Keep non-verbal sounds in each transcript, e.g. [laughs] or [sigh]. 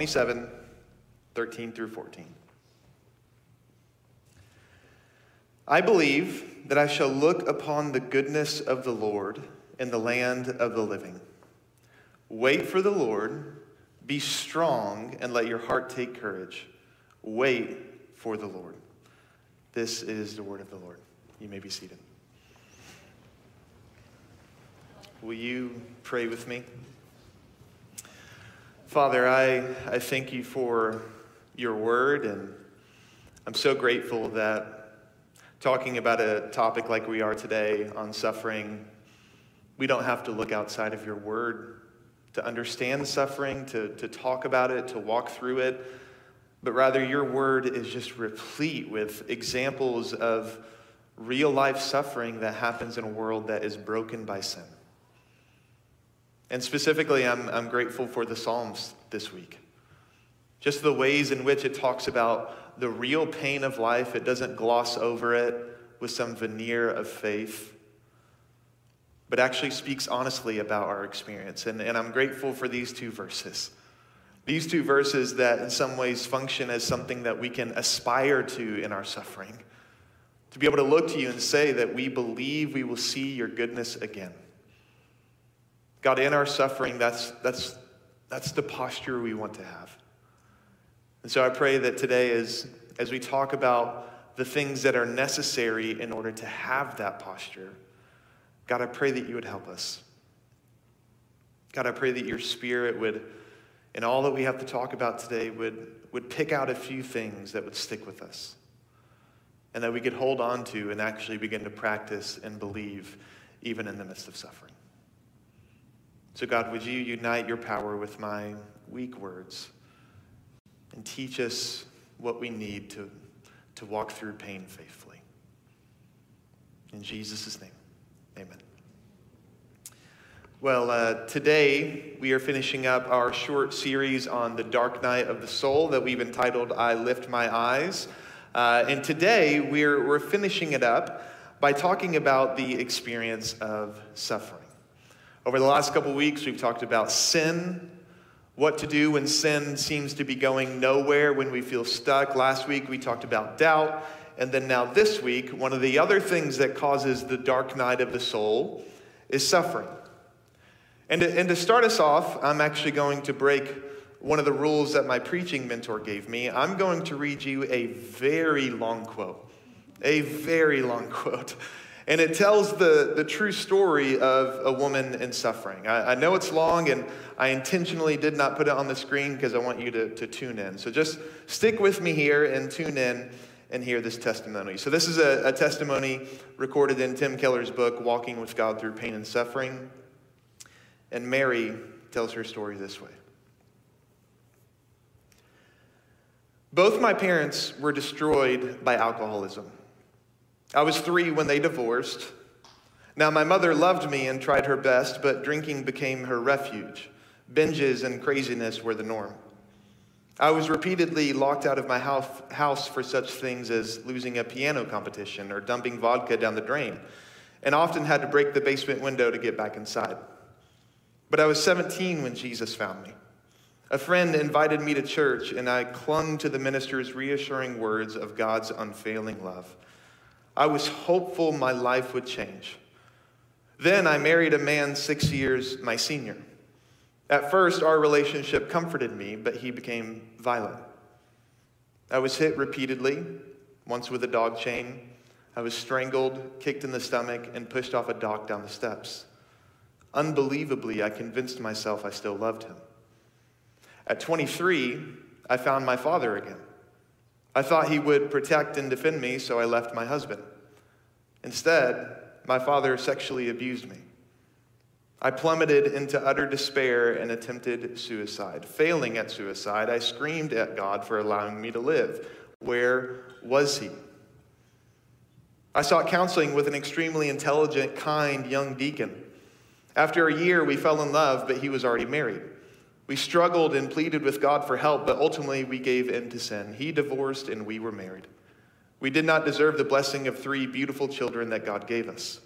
27, 13 through 14. I believe that I shall look upon the goodness of the Lord in the land of the living. Wait for the Lord, be strong, and let your heart take courage. Wait for the Lord. This is the word of the Lord. You may be seated. Will you pray with me? Father, I, I thank you for your word, and I'm so grateful that talking about a topic like we are today on suffering, we don't have to look outside of your word to understand suffering, to, to talk about it, to walk through it, but rather your word is just replete with examples of real life suffering that happens in a world that is broken by sin. And specifically, I'm, I'm grateful for the Psalms this week. Just the ways in which it talks about the real pain of life, it doesn't gloss over it with some veneer of faith, but actually speaks honestly about our experience. And, and I'm grateful for these two verses. These two verses that, in some ways, function as something that we can aspire to in our suffering. To be able to look to you and say that we believe we will see your goodness again. God, in our suffering, that's, that's, that's the posture we want to have. And so I pray that today, as, as we talk about the things that are necessary in order to have that posture, God, I pray that you would help us. God, I pray that your spirit would, in all that we have to talk about today, would, would pick out a few things that would stick with us and that we could hold on to and actually begin to practice and believe even in the midst of suffering. So, God, would you unite your power with my weak words and teach us what we need to, to walk through pain faithfully? In Jesus' name, amen. Well, uh, today we are finishing up our short series on the dark night of the soul that we've entitled I Lift My Eyes. Uh, and today we're, we're finishing it up by talking about the experience of suffering. Over the last couple weeks, we've talked about sin, what to do when sin seems to be going nowhere, when we feel stuck. Last week, we talked about doubt. And then now, this week, one of the other things that causes the dark night of the soul is suffering. And to, and to start us off, I'm actually going to break one of the rules that my preaching mentor gave me. I'm going to read you a very long quote. A very long [laughs] quote. And it tells the, the true story of a woman in suffering. I, I, know it's long, and I intentionally did not put it on the screen because I want you to, to tune in. So just stick with me here and tune in and hear this testimony. So, this is a, a testimony recorded in Tim Keller's book, Walking with God Through Pain and Suffering. And Mary tells her story this way. Both my parents were destroyed by alcoholism. I was three when they divorced. Now, my mother loved me and tried her best, but drinking became her refuge. Binges and craziness were the norm. I was repeatedly locked out of my house for such things as losing a piano competition or dumping vodka down the drain, and often had to break the basement window to get back inside. But I was 17 when Jesus found me. A friend invited me to church, and I clung to the minister's reassuring words of God's unfailing love. I was hopeful my life would change. Then I married a man six years my senior. At first, our relationship comforted me, but he became violent. I was hit repeatedly, once with a dog chain. I was strangled, kicked in the stomach, and pushed off a dock down the steps. Unbelievably, I convinced myself I still loved him. At 23, I found my father again. I thought he would protect and defend me, so I left my husband. Instead, my father sexually abused me. I plummeted into utter despair and attempted suicide. Failing at suicide, I screamed at God for allowing me to live. Where was he? I sought counseling with an extremely intelligent, kind young deacon. After a year, we fell in love, but he was already married. We struggled and pleaded with God for help, but ultimately we gave in to sin. He divorced and we were married. We did not deserve the blessing of three beautiful children that God gave us.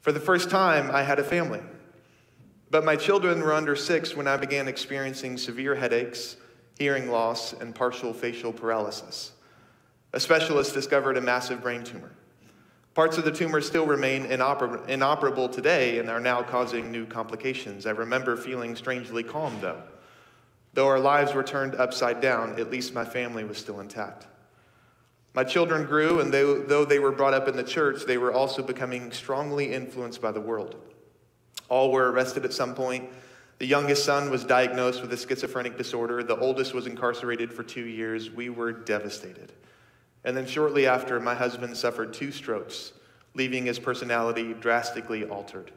For the first time, I had a family. But my children were under six when I began experiencing severe headaches, hearing loss, and partial facial paralysis. A specialist discovered a massive brain tumor. Parts of the tumor still remain inoper- inoperable today and are now causing new complications. I remember feeling strangely calm, though. Though our lives were turned upside down, at least my family was still intact. My children grew, and they, though they were brought up in the church, they were also becoming strongly influenced by the world. All were arrested at some point. The youngest son was diagnosed with a schizophrenic disorder. The oldest was incarcerated for two years. We were devastated. And then shortly after, my husband suffered two strokes, leaving his personality drastically altered.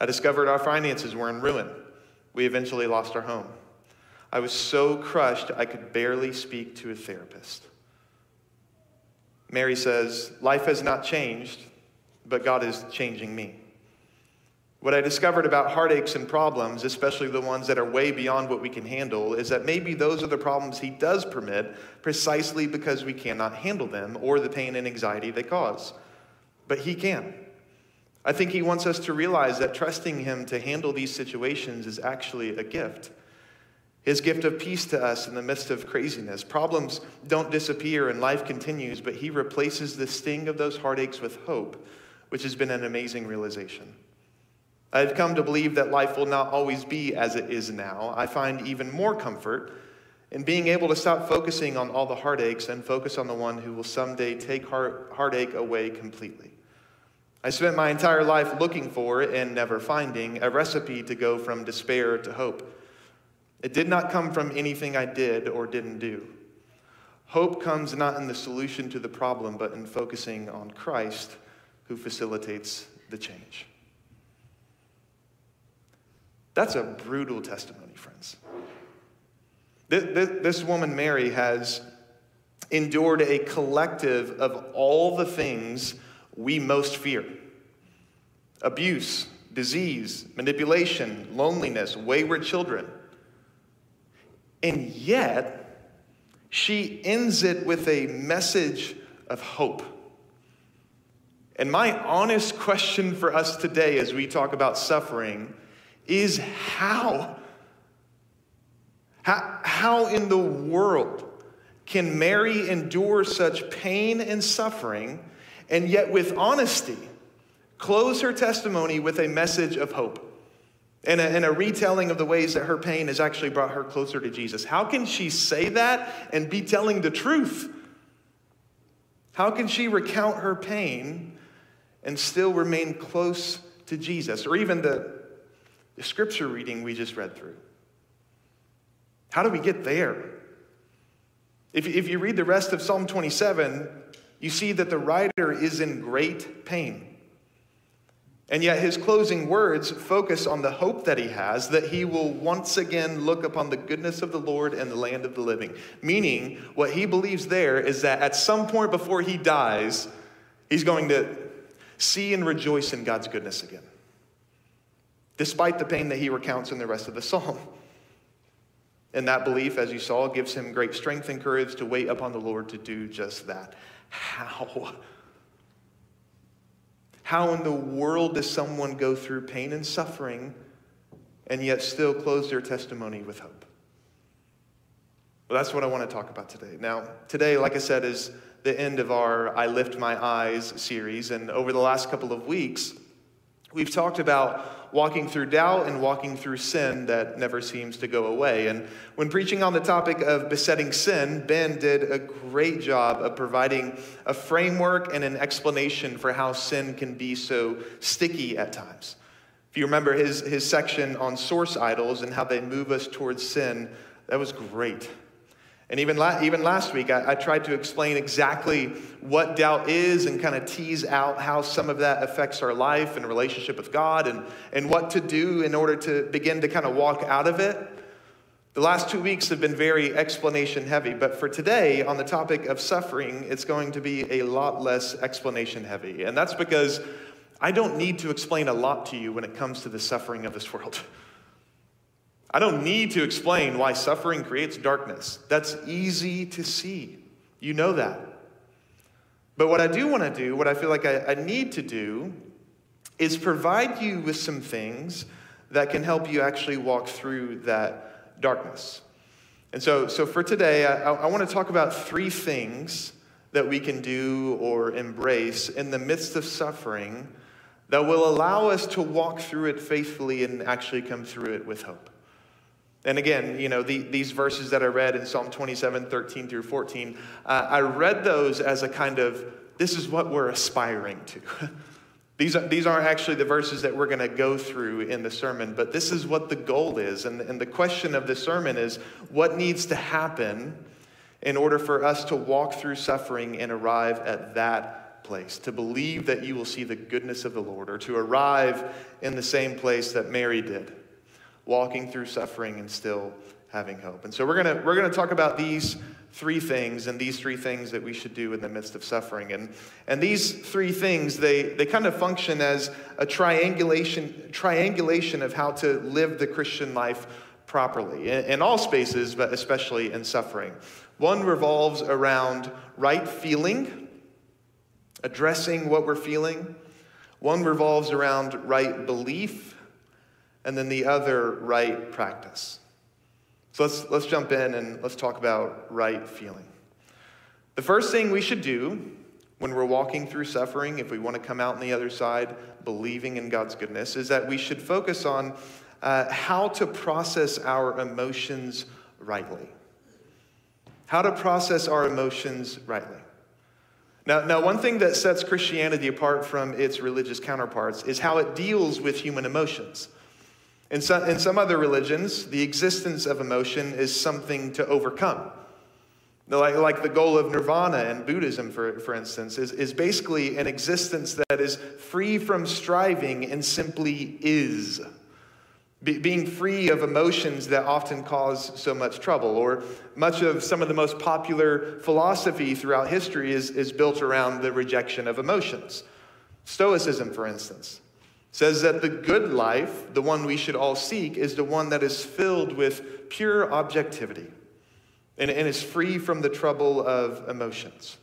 I discovered our finances were in ruin. We eventually lost our home. I was so crushed I could barely speak to a therapist. Mary says, Life has not changed, but God is changing me. What I discovered about heartaches and problems, especially the ones that are way beyond what we can handle, is that maybe those are the problems He does permit precisely because we cannot handle them or the pain and anxiety they cause. But He can. I think He wants us to realize that trusting Him to handle these situations is actually a gift. His gift of peace to us in the midst of craziness. Problems don't disappear and life continues, but He replaces the sting of those heartaches with hope, which has been an amazing realization. I've come to believe that life will not always be as it is now. I find even more comfort in being able to stop focusing on all the heartaches and focus on the one who will someday take heart, heartache away completely. I spent my entire life looking for and never finding a recipe to go from despair to hope. It did not come from anything I did or didn't do. Hope comes not in the solution to the problem, but in focusing on Christ who facilitates the change. That's a brutal testimony, friends. This woman, Mary, has endured a collective of all the things we most fear abuse, disease, manipulation, loneliness, wayward children. And yet, she ends it with a message of hope. And my honest question for us today as we talk about suffering is how? How, how in the world can Mary endure such pain and suffering and yet, with honesty, close her testimony with a message of hope? And a, and a, retelling of the ways that her pain has actually brought her closer to Jesus. How can she say that and be telling the truth? How can she recount her pain and still remain close to Jesus? Or even the, the scripture reading we just read through. How do we get there? If, if you read the rest of Psalm 27, you see that the writer is in great pain. And yet, his closing words focus on the hope that he has that he will once again look upon the goodness of the Lord and the land of the living. Meaning, what he believes there is that at some point before he dies, he's going to see and rejoice in God's goodness again, despite the pain that he recounts in the rest of the psalm. And that belief, as you saw, gives him great strength and courage to wait upon the Lord to do just that. How? How in the world does someone go through pain and suffering and yet still close their testimony with hope? Well, that's what I want to talk about today. Now, today, like I said, is the end of our I Lift My Eyes series. And over the last couple of weeks, we've talked about walking through doubt and walking through sin that never seems to go away. And when preaching on the topic of besetting sin, Ben did a great job of providing a framework and an explanation for how sin can be so sticky at times. If you remember his, his section on source idols and how they move us towards sin, that was great. And even, la- even last week, I, I tried to explain exactly what doubt is and kind of tease out how some of that affects our life and relationship with God and, and what to do in order to begin to kind of walk out of it. The last two weeks have been very explanation heavy, but for today, on the topic of suffering, it's going to be a lot less explanation heavy. And that's because I don't need to explain a lot to you when it comes to the suffering of this [laughs] world. I don't need to explain why suffering creates darkness. That's easy to see. You know that. But what I do want to do, what I feel like I, I, need to do, is provide you with some things that can help you actually walk through that darkness. And so, so for today, I, I want to talk about three things that we can do or embrace in the midst of suffering that will allow us to walk through it faithfully and actually come through it with hope. And again, you know, the, these verses that I read in Psalm 27, 13 through 14, uh, I read those as a kind of, this is what we're aspiring to. [laughs] these, are, these aren't actually the verses that we're going to go through in the sermon, but this is what the goal is. And, and the question of the sermon is what needs to happen in order for us to walk through suffering and arrive at that place, to believe that you will see the goodness of the Lord, or to arrive in the same place that Mary did, walking through suffering and still having hope. And so we're going to we're going to talk about these three things and these three things that we should do in the midst of suffering. And, and these three things, they, they kind of function as a triangulation, triangulation of how to live the Christian life properly in, in all spaces, but especially in suffering. One revolves around right feeling, addressing what we're feeling. One revolves around right belief, and then the other, right practice. So let's, let's jump in and let's talk about right feeling. The first thing we should do when we're walking through suffering, if we want to come out on the other side believing in God's goodness, is that we should focus on uh, how to process our emotions rightly how to process our emotions rightly. Now, now, one thing that sets Christianity apart from its religious counterparts is how it deals with human emotions. In some, in some other religions, the existence of emotion is something to overcome. Like, like the goal of nirvana in Buddhism, for, for instance, is, is basically an existence that is free from striving and simply is. Be, being free of emotions that often cause so much trouble. Or much of some of the most popular philosophy throughout history is, is built around the rejection of emotions. Stoicism, for instance, says that the good life, the one we should all seek, is the one that is filled with pure objectivity and, and is free from the trouble of emotions.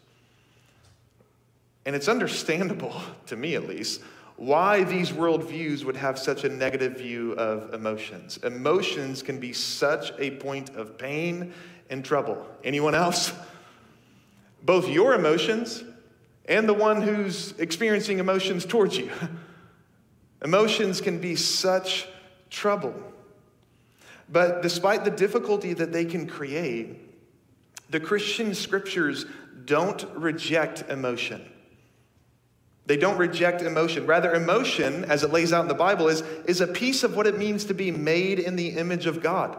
And it's understandable, [laughs] to me at least, why these worldviews would have such a negative view of emotions. Emotions can be such a point of pain and trouble. Anyone else? Both your emotions and the one who's experiencing emotions towards you. [laughs] Emotions can be such trouble. But despite the difficulty that they can create, the Christian scriptures don't reject emotion. They don't reject emotion. Rather, emotion, as it lays out in the Bible, is, is a piece of what it means to be made in the image of God.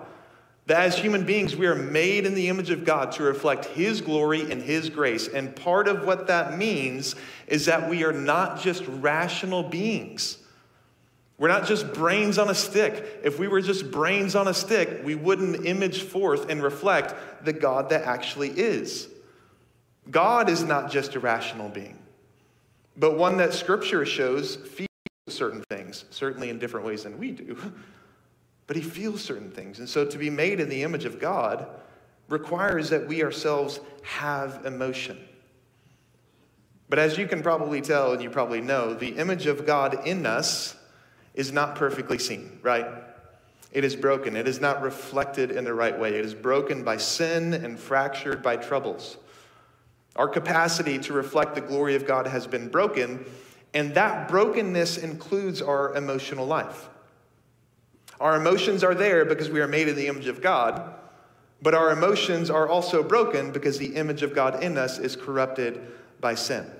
That as human beings, we are made in the image of God to reflect His glory and His grace. And part of what that means is that we are not just rational beings. We're not just brains on a stick. If we were just brains on a stick, we wouldn't image forth and reflect the God that actually is. God is not just a rational being but one that Scripture shows feels certain things, certainly in different ways than we do. [laughs] But he feels certain things. And so to be made in the image of God requires that we ourselves have emotion. But as you can probably tell, and you probably know, the image of God in us is not perfectly seen, right? It is broken. It is not reflected in the right way. It is broken by sin and fractured by troubles. Our capacity to reflect the glory of God has been broken, and that brokenness includes our emotional life. Our emotions are there because we are made in the image of God, but our emotions are also broken because the image of God in us is corrupted by sin.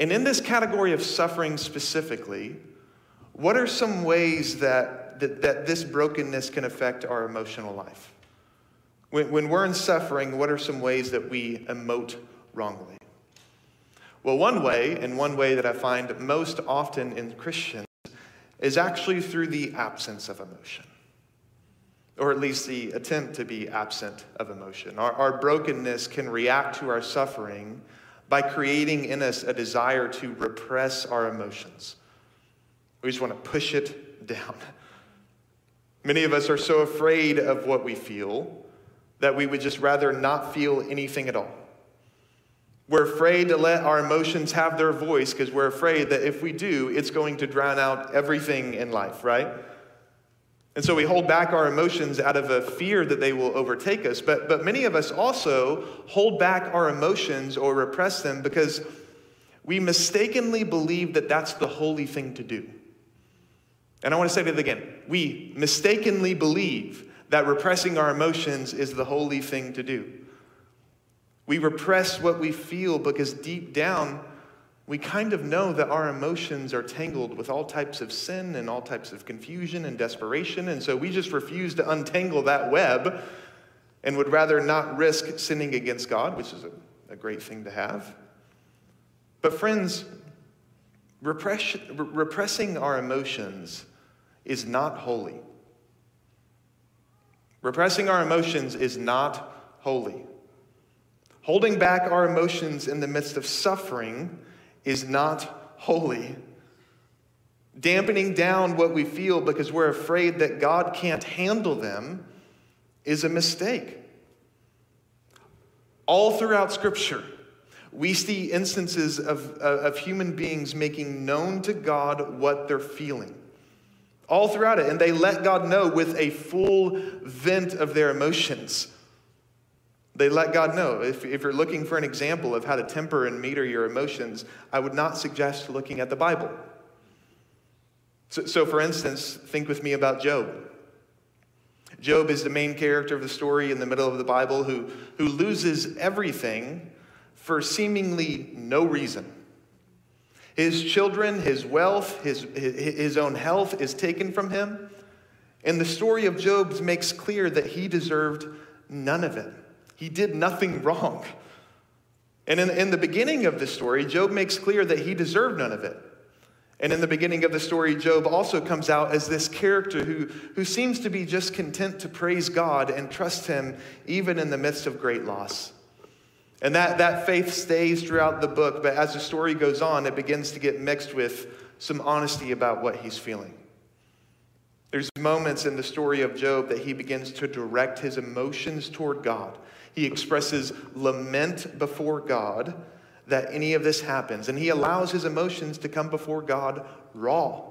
And in this category of suffering specifically, what are some ways that, that, that this brokenness can affect our emotional life? When, when we're in suffering, what are some ways that we emote wrongly? Well, one way, and one way that I find most often in Christians, is actually through the absence of emotion, or at least the attempt to be absent of emotion. Our, our brokenness can react to our suffering by creating in us a desire to repress our emotions. We just want to push it down. Many of us are so afraid of what we feel that we would just rather not feel anything at all. We're afraid to let our emotions have their voice because we're afraid that if we do, it's going to drown out everything in life, right? And so we hold back our emotions out of a fear that they will overtake us. But, but many of us also hold back our emotions or repress them because we mistakenly believe that that's the holy thing to do. And I want to say that again. We mistakenly believe that repressing our emotions is the holy thing to do. We repress what we feel because deep down, we kind of know that our emotions are tangled with all types of sin and all types of confusion and desperation. And so we just refuse to untangle that web and would rather not risk sinning against God, which is a, a great thing to have. But, friends, repress, repressing our emotions is not holy. Repressing our emotions is not holy. Holding back our emotions in the midst of suffering is not holy. Dampening down what we feel because we're afraid that God can't handle them is a mistake. All throughout Scripture, we see instances of, of human beings making known to God what they're feeling. All throughout it. And they let God know with a full vent of their emotions. They let God know. If, if you're looking for an example of how to temper and meter your emotions, I would not suggest looking at the Bible. So, so, for instance, think with me about Job. Job is the main character of the story in the middle of the Bible who, who loses everything for seemingly no reason. His children, his wealth, his, his own health is taken from him. And the story of Job makes clear that he deserved none of it. He did nothing [laughs] wrong. And in, in the beginning of the story, Job makes clear that he deserved none of it. And in the beginning of the story, Job also comes out as this character who, who seems to be just content to praise God and trust Him even in the midst of great loss. And that, that faith stays throughout the book, but as the story goes on, it begins to get mixed with some honesty about what he's feeling. There's moments in the story of Job that he begins to direct his emotions toward God. He expresses lament before God that any of this happens, and he allows his emotions to come before God raw.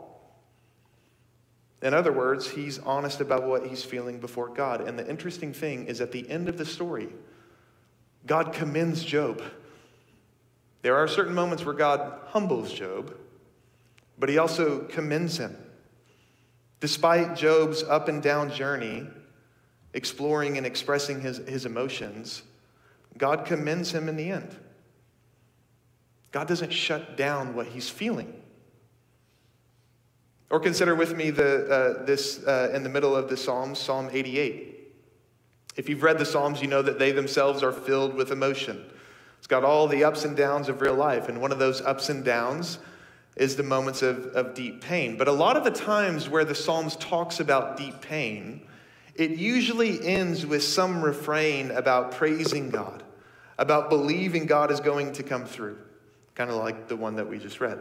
In other words, he's honest about what he's feeling before God. And the interesting thing is at the end of the story, God commends Job. There are certain moments where God humbles Job, but he also commends him. Despite Job's up and down journey, exploring and expressing his, his emotions, God commends him in the end. God doesn't shut down what he's feeling. Or consider with me the, uh, this uh, in the middle of the Psalms, Psalm 88. If you've read the Psalms, you know that they themselves are filled with emotion. It's got all the ups and downs of real life, and one of those ups and downs is the moments of, of deep pain. But a lot of the times where the Psalms talks about deep pain, it usually ends with some refrain about praising God, about believing God is going to come through, kind of like the one that we just read.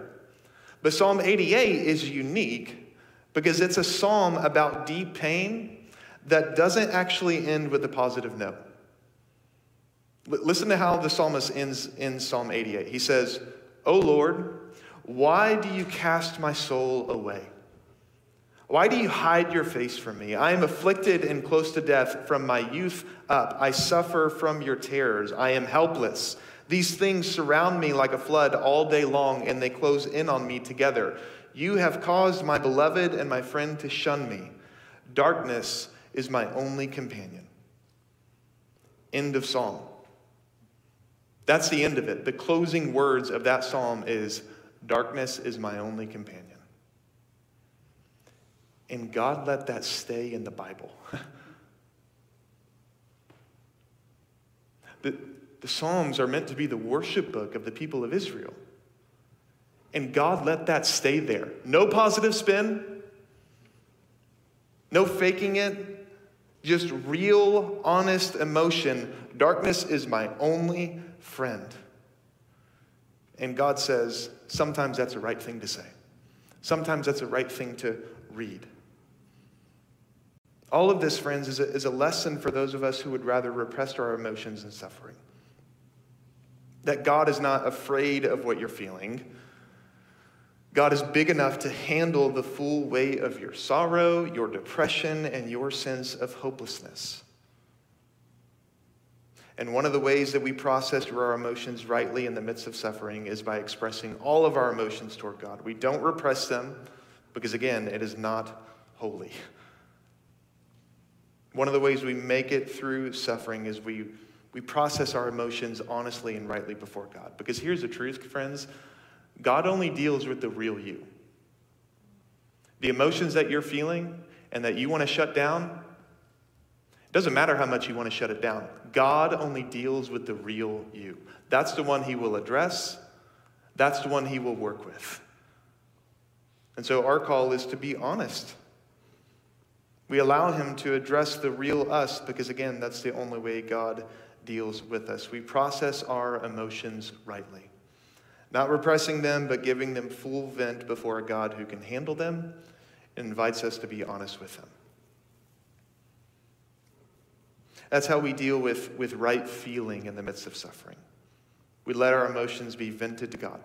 But Psalm 88 is unique because it's a psalm about deep pain that doesn't actually end with a positive note. Listen to how the psalmist ends in Psalm 88. He says, O Lord, why do you cast my soul away? Why do you hide your face from me? I am afflicted and close to death from my youth up. I suffer from your terrors. I am helpless. These things surround me like a flood all day long, and they close in on me together. You have caused my beloved and my friend to shun me. Darkness is my only companion. End of psalm. That's the end of it. The closing words of that psalm is Darkness is my only companion. And God let that stay in the Bible. [laughs] the, the Psalms are meant to be the worship book of the people of Israel. And God let that stay there. No positive spin, no faking it, just real, honest emotion. Darkness is my only friend. And God says, sometimes that's the right thing to say. Sometimes that's the right thing to read. All of this, friends, is a, is a lesson for those of us who would rather repress our emotions and suffering. That God is not afraid of what you're feeling, God is big enough to handle the full weight of your sorrow, your depression, and your sense of hopelessness. And one of the ways that we process our emotions rightly in the midst of suffering is by expressing all of our emotions toward God. We don't repress them because, again, it is not holy. One of the ways we make it through suffering is we, we process our emotions honestly and rightly before God. Because here's the truth, friends God only deals with the real you. The emotions that you're feeling and that you want to shut down, it doesn't matter how much you want to shut it down. God only deals with the real you. That's the one he will address, that's the one he will work with. And so our call is to be honest. We allow him to address the real us because, again, that's the only way God deals with us. We process our emotions rightly. Not repressing them, but giving them full vent before a God who can handle them and invites us to be honest with them. That's how we deal with, with right feeling in the midst of suffering. We let our emotions be vented to God.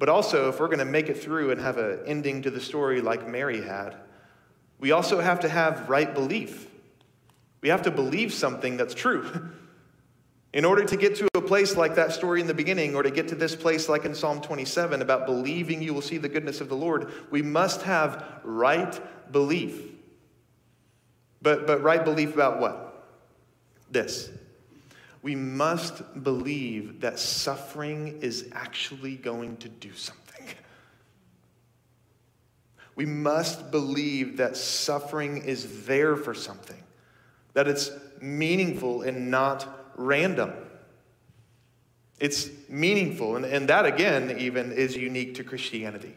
But also, if we're going to make it through and have an ending to the story like Mary had, we also have to have right belief. We have to believe something that's true. [laughs] In order to get to a place like that story in the beginning, or to get to this place like in Psalm 27 about believing you will see the goodness of the Lord, we must have right belief. But, but right belief about what? This. We must believe that suffering is actually going to do something. We must believe that suffering is there for something, that it's meaningful and not random. It's meaningful, and, and that again, even, is unique to Christianity.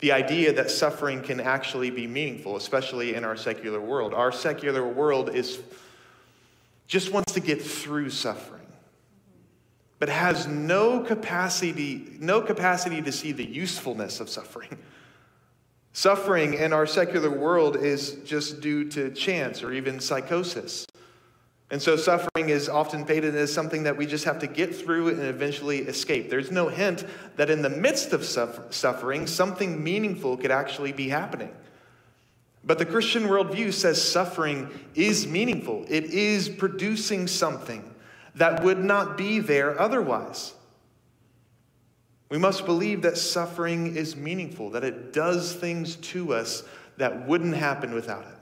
The idea that suffering can actually be meaningful, especially in our secular world. Our secular world is just wants to get through suffering, but has no capacity, no capacity to see the usefulness of suffering. Suffering in our secular world is just due to chance or even psychosis. And so suffering is often painted as something that we just have to get through and eventually escape. There's no hint that in the midst of suffering, something meaningful could actually be happening. But the Christian worldview says suffering is meaningful, it is producing something that would not be there otherwise. We must believe that suffering is meaningful, that it does things to us that wouldn't happen without it.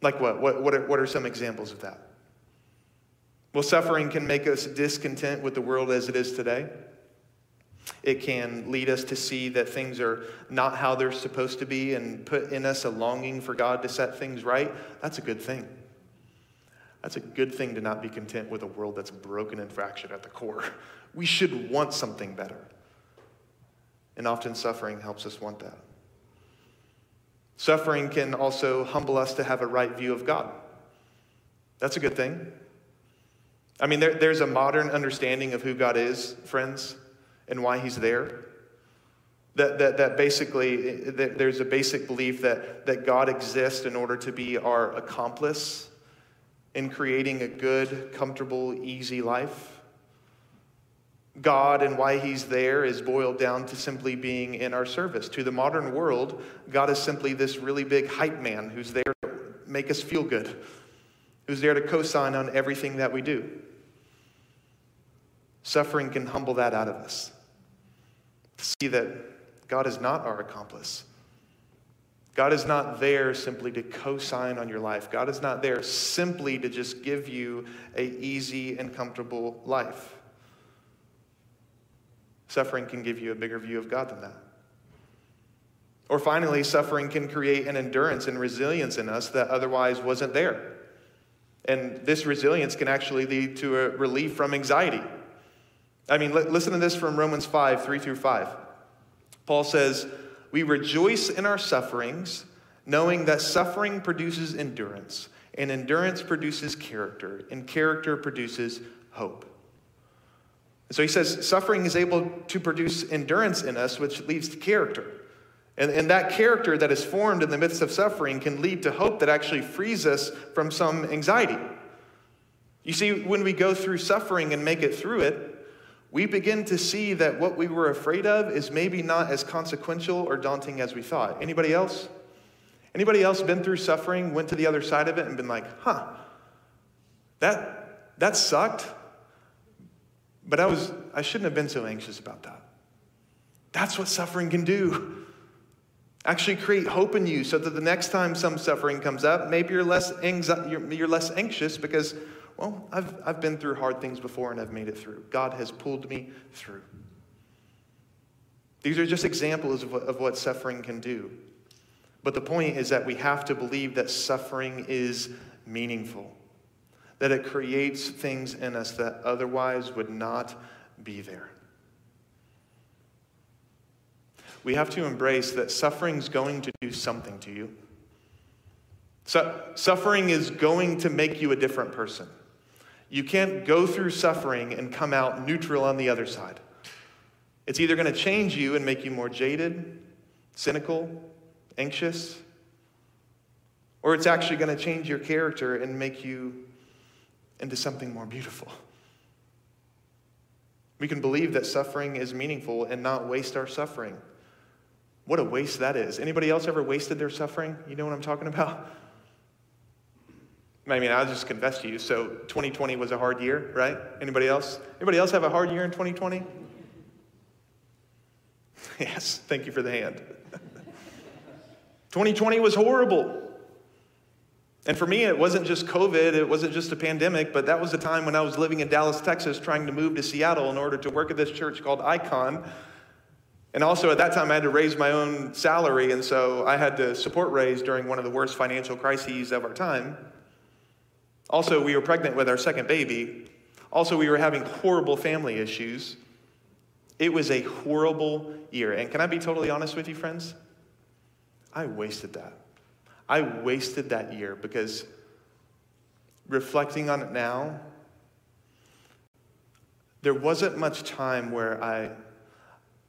Like what? What, what, are, what are some examples of that? Well, suffering can make us discontent with the world as it is today. It can lead us to see that things are not how they're supposed to be and put in us a longing for God to set things right. That's a good thing. That's a good thing to not be content with a world that's broken and fractured at the core. We should want something better. And often suffering helps us want that. Suffering can also humble us to have a right view of God. That's a good thing. I mean, there, there's a modern understanding of who God is, friends, and why He's there. That, that, that basically, that there's a basic belief that, that God exists in order to be our accomplice in creating a good, comfortable, easy life. God and why he's there is boiled down to simply being in our service. To the modern world, God is simply this really big hype man who's there to make us feel good, who's there to co sign on everything that we do. Suffering can humble that out of us. To see that God is not our accomplice. God is not there simply to co-sign on your life. God is not there simply to just give you a easy and comfortable life. Suffering can give you a bigger view of God than that. Or finally, suffering can create an endurance and resilience in us that otherwise wasn't there. And this resilience can actually lead to a relief from anxiety. I mean, listen to this from Romans 5 3 through 5. Paul says, We rejoice in our sufferings, knowing that suffering produces endurance, and endurance produces character, and character produces hope. And so he says suffering is able to produce endurance in us, which leads to character. And, and that character that is formed in the midst of suffering can lead to hope that actually frees us from some anxiety. You see, when we go through suffering and make it through it, we begin to see that what we were afraid of is maybe not as consequential or daunting as we thought. Anybody else? Anybody else been through suffering, went to the other side of it, and been like, huh, that, that sucked, but I, was, I shouldn't have been so anxious about that. That's what suffering can do. Actually, create hope in you so that the next time some suffering comes up, maybe you're less, anxi- you're, you're less anxious because, well, I've, I've been through hard things before and I've made it through. God has pulled me through. These are just examples of of what suffering can do. But the point is that we have to believe that suffering is meaningful, that it creates things in us that otherwise would not be there. We have to embrace that suffering is going to do something to you. So, suffering is going to make you a different person. You can't go through suffering and come out neutral on the other side. It's either going to change you and make you more jaded, cynical, anxious, or it's actually going to change your character and make you into something more beautiful. We can believe that suffering is meaningful and not waste our suffering. What a waste that is. Anybody else ever wasted their suffering? You know what I'm talking about? I mean, I'll just confess to you. So 2020 was a hard year, right? Anybody else? Anybody else have a hard year in 2020? [laughs] yes, thank you for the hand. [laughs] 2020 was horrible. And for me, it wasn't just COVID, it wasn't just a pandemic, but that was the time when I was living in Dallas, Texas, trying to move to Seattle in order to work at this church called Icon. And also at that time, I had to raise my own salary, and so I had to support raise during one of the worst financial crises of our time. Also, we were pregnant with our second baby. Also, we were having horrible family issues. It was a horrible year. And can I be totally honest with you, friends? I wasted that. I wasted that year because reflecting on it now, there wasn't much time where I,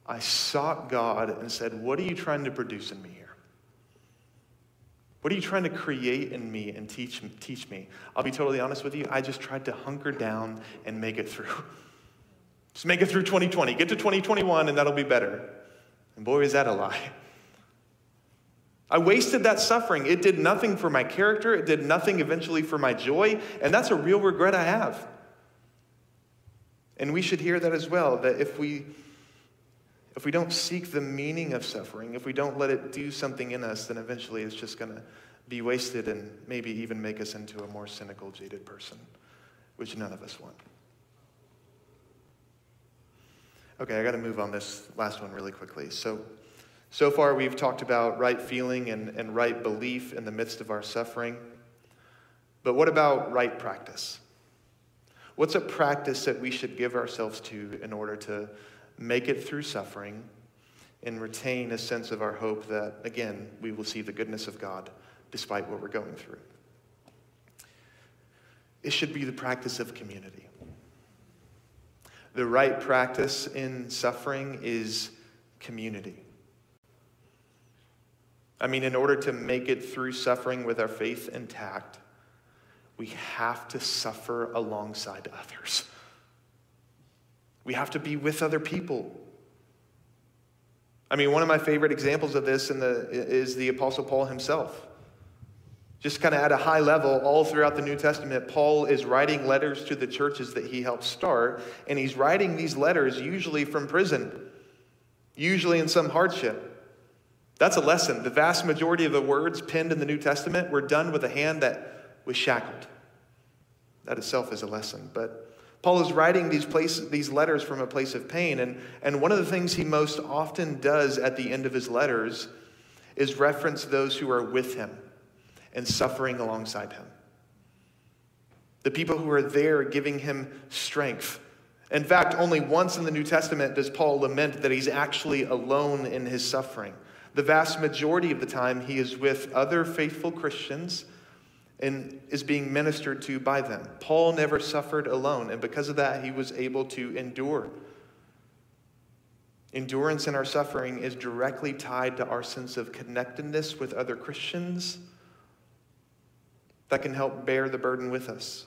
I sought God and said, What are you trying to produce in me here? What are you trying to create in me and teach, teach me? I'll be totally honest with you. I just tried to hunker down and make it through. [laughs] Just make it through 2020. Get to 2021 and that'll be better. And boy, is that a lie. [laughs] I wasted that suffering. It did nothing for my character, it did nothing eventually for my joy, and that's a real regret I have. And we should hear that as well that if we if we don't seek the meaning of suffering, if we don't let it do something in us, then eventually it's just going to be wasted and maybe even make us into a more cynical, jaded person, which none of us want. Okay, I got to move on this last one really quickly. So, so far, we've talked about right feeling and, and right belief in the midst of our suffering. But what about right practice? What's a practice that we should give ourselves to in order to make it through suffering and retain a sense of our hope that, again, we will see the goodness of God despite what we're going through? It should be the practice of community. The right practice in suffering is community. I mean, in order to make it through suffering with our faith intact, we have to suffer alongside others. We have to be with other people. I mean, one of my favorite examples of this the, is the Apostle Paul himself. Just kind of at a high level, all throughout the New Testament, Paul is writing letters to the churches that he helped start, and he's writing these letters usually from prison, usually in some hardship. That's a lesson. The vast majority of the words penned in the New Testament were done with a hand that was shackled. That itself is a lesson. But Paul is writing these, places, these letters from a place of pain, and, and one of the things he most often does at the end of his letters is reference those who are with him and suffering alongside him. The people who are there giving him strength. In fact, only once in the New Testament does Paul lament that he's actually alone in his suffering. The vast majority of the time, he is with other faithful Christians and is being ministered to by them. Paul never suffered alone, and because of that, he was able to endure. Endurance in our suffering is directly tied to our sense of connectedness with other Christians that can help bear the burden with us.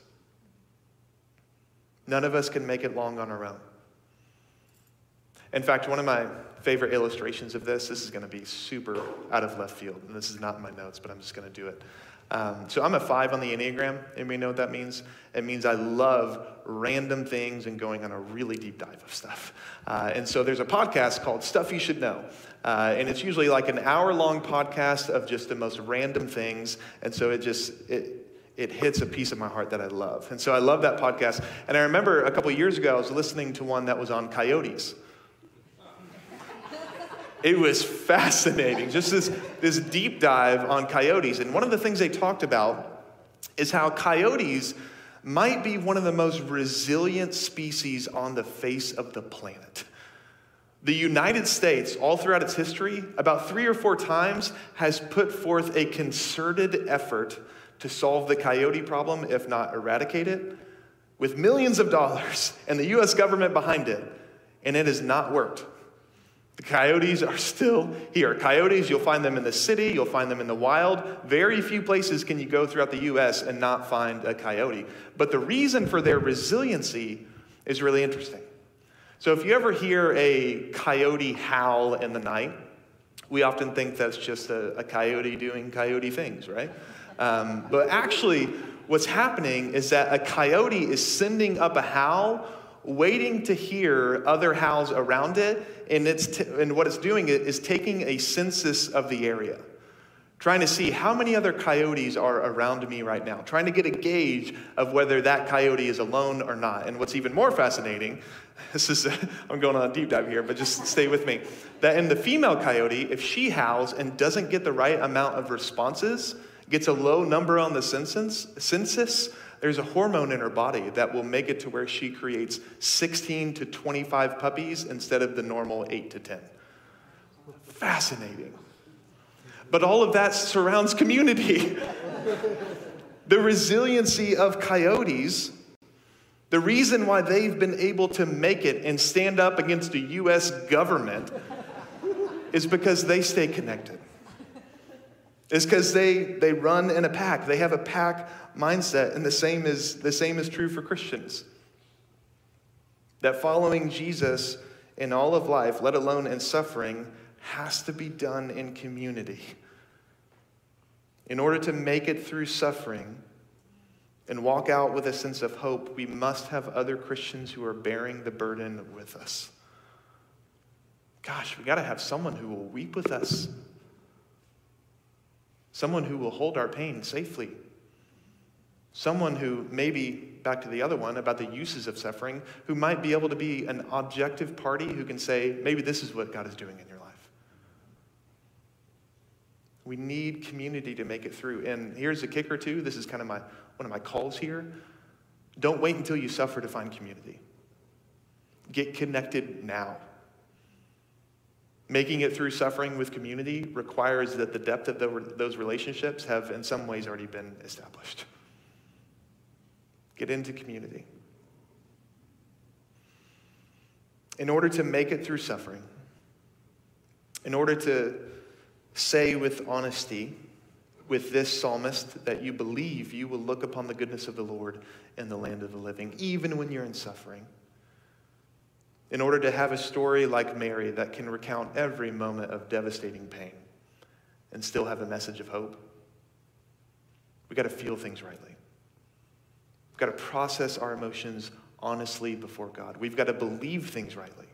None of us can make it long on our own. In fact, one of my favorite illustrations of this, this is going to be super out of left field, and this is not in my notes, but I'm just going to do it. Um, so I'm a five on the Enneagram. Anybody know what that means? It means I love random things and going on a really deep dive of stuff. Uh, and so there's a podcast called Stuff You Should Know. Uh, and it's usually like an hour long podcast of just the most random things. And so it just, it, it hits a piece of my heart that I love. And so I love that podcast. And I remember a couple years ago, I was listening to one that was on coyotes. It was fascinating, just this, this deep dive on coyotes. And one of the things they talked about is how coyotes might be one of the most resilient species on the face of the planet. The United States, all throughout its history, about three or four times has put forth a concerted effort to solve the coyote problem, if not eradicate it, with millions of dollars and the US government behind it, and it has not worked. The coyotes are still here. Coyotes, you'll find them in the city, you'll find them in the wild. Very few places can you go throughout the US and not find a coyote. But the reason for their resiliency is really interesting. So if you ever hear a coyote howl in the night, we often think that's just a, a coyote doing coyote things, right? Um, but actually, what's happening is that a coyote is sending up a howl waiting to hear other howls around it, and, it's t- and what it's doing is taking a census of the area, trying to see how many other coyotes are around me right now, trying to get a gauge of whether that coyote is alone or not. And what's even more fascinating, [laughs] this is, [laughs] I'm going on a deep dive here, but just stay with me, that in the female coyote, if she howls and doesn't get the right amount of responses, gets a low number on the census, census there's a hormone in her body that will make it to where she creates 16 to 25 puppies instead of the normal 8 to 10. Fascinating. But all of that surrounds community. [laughs] the resiliency of coyotes, the reason why they've been able to make it and stand up against the US government is because they stay connected. It's because they, they run in a pack. They have a pack mindset, and the same is, the same is true for Christians. That following Jesus in all of life, let alone in suffering, has to be done in community. In order to make it through suffering and walk out with a sense of hope, we must have other Christians who are bearing the burden with us. Gosh, we got to have someone who will weep with us, someone who will hold our pain safely Someone who, maybe back to the other one about the uses of suffering, who might be able to be an objective party who can say, maybe this is what God is doing in your life. We need community to make it through. And here's a kicker, too. This is kind of my, one of my calls here. Don't wait until you suffer to find community. Get connected now. Making it through suffering with community requires that the depth of the, those relationships have, in some ways, already been established. Get into community. In order to make it through suffering, in order to say with honesty, with this psalmist, that you believe you will look upon the goodness of the Lord in the land of the living, even when you're in suffering. In order to have a story like Mary that can recount every moment of devastating pain and still have a message of hope, we got to feel things rightly. We've got to process our emotions honestly before God. We've got to believe things rightly.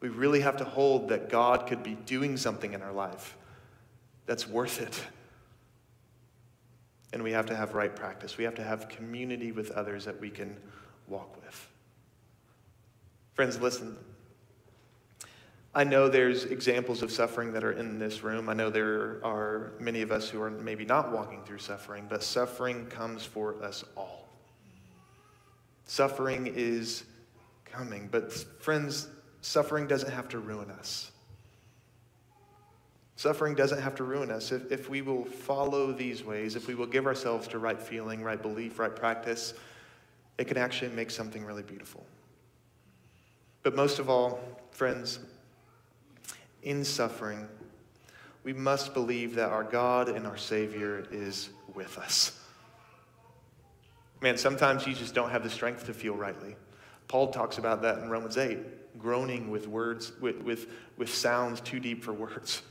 We really have to hold that God could be doing something in our life that's worth it. And we have to have right practice. We have to have community with others that we can walk with. Friends, listen. I know there's examples of suffering that are in this room. I know there are many of us who are maybe not walking through suffering, but suffering comes for us all. Suffering is coming. But, friends, suffering doesn't have to ruin us. Suffering doesn't have to ruin us. If, if we will follow these ways, if we will give ourselves to right feeling, right belief, right practice, it can actually make something really beautiful. But most of all, friends, in suffering, we must believe that our God and our Savior is with us. Man, sometimes you just don't have the strength to feel rightly. Paul talks about that in Romans 8, groaning with words, with, with, with sounds too deep for words.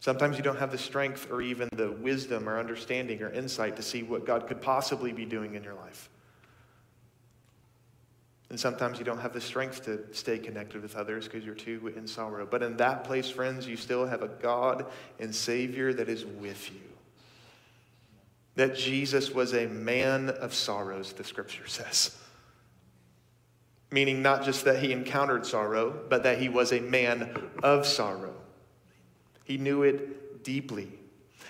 Sometimes you don't have the strength or even the wisdom or understanding or insight to see what God could possibly be doing in your life. And sometimes you don't have the strength to stay connected with others because you're too in sorrow. But in that place, friends, you still have a God and Savior that is with you. That Jesus was a man of sorrows, the scripture says. Meaning not just that he encountered sorrow, but that he was a man of sorrow. He knew it deeply.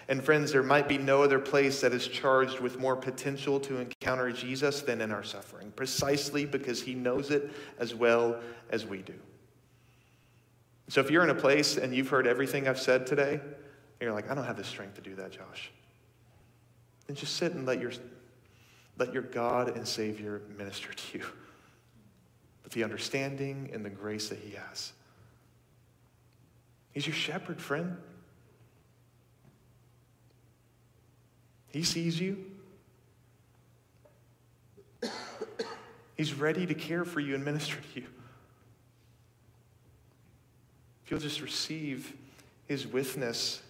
And friends, there might be no other place that is charged with more potential to encounter Jesus than in our suffering, precisely because he knows it as well as we do. So if you're in a place and you've heard everything I've said today, and you're like, I don't have the strength to do that, Josh, then just sit and let your, let your God and Savior minister to you with the understanding and the grace that he has. He's your shepherd, friend. He sees you. He's ready to care for you and minister to you. If you'll just receive his witness,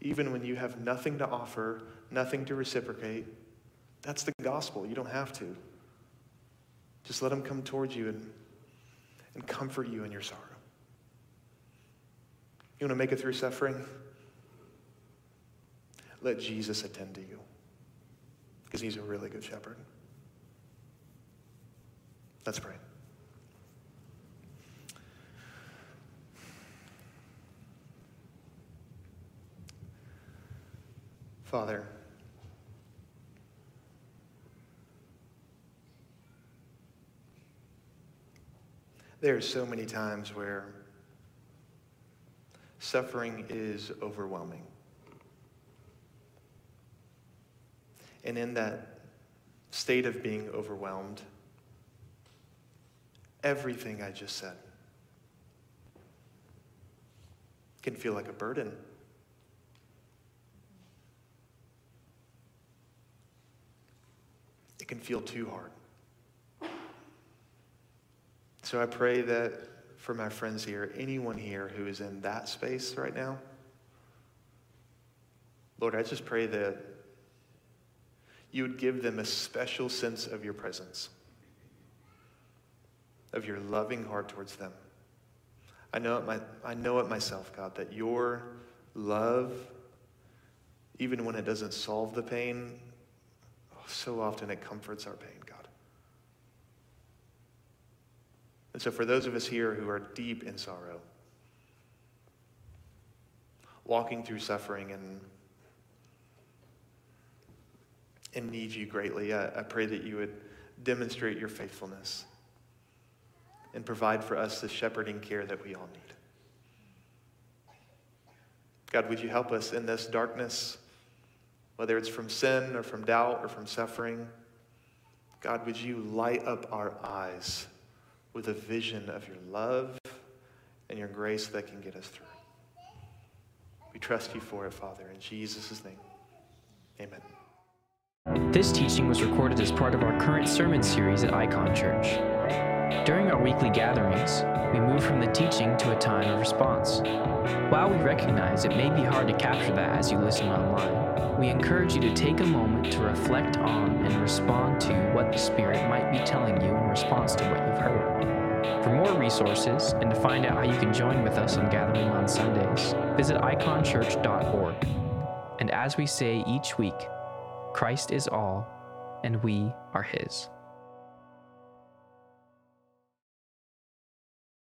even when you have nothing to offer, nothing to reciprocate, that's the gospel. You don't have to. Just let him come towards you and, and comfort you in your sorrow. You want to make it through suffering? Let Jesus attend to you because he's a really good shepherd. Let's pray. Father, there are so many times where suffering is overwhelming. And in that state of being overwhelmed, everything I just said can feel like a burden. It can feel too hard. So I pray that for my friends here, anyone here who is in that space right now, Lord, I just pray that you would give them a special sense of your presence, of your loving heart towards them. I know it, my, I know it myself, God, that your love, even when it doesn't solve the pain, so often it comforts our pain. And so, for those of us here who are deep in sorrow, walking through suffering and, and need you greatly, I, I pray that you would demonstrate your faithfulness and provide for us the shepherding care that we all need. God, would you help us in this darkness, whether it's from sin or from doubt or from suffering? God, would you light up our eyes? With a vision of your love and your grace that can get us through. We trust you for it, Father, in Jesus' name. Amen. This teaching was recorded as part of our current sermon series at Icon Church. During our weekly gatherings, we move from the teaching to a time of response. While we recognize it may be hard to capture that as you listen online, we encourage you to take a moment to reflect on and respond to what the Spirit might be telling you in response to what you've heard. For more resources and to find out how you can join with us in gathering on Sundays, visit iconchurch.org. And as we say each week, Christ is all, and we are His.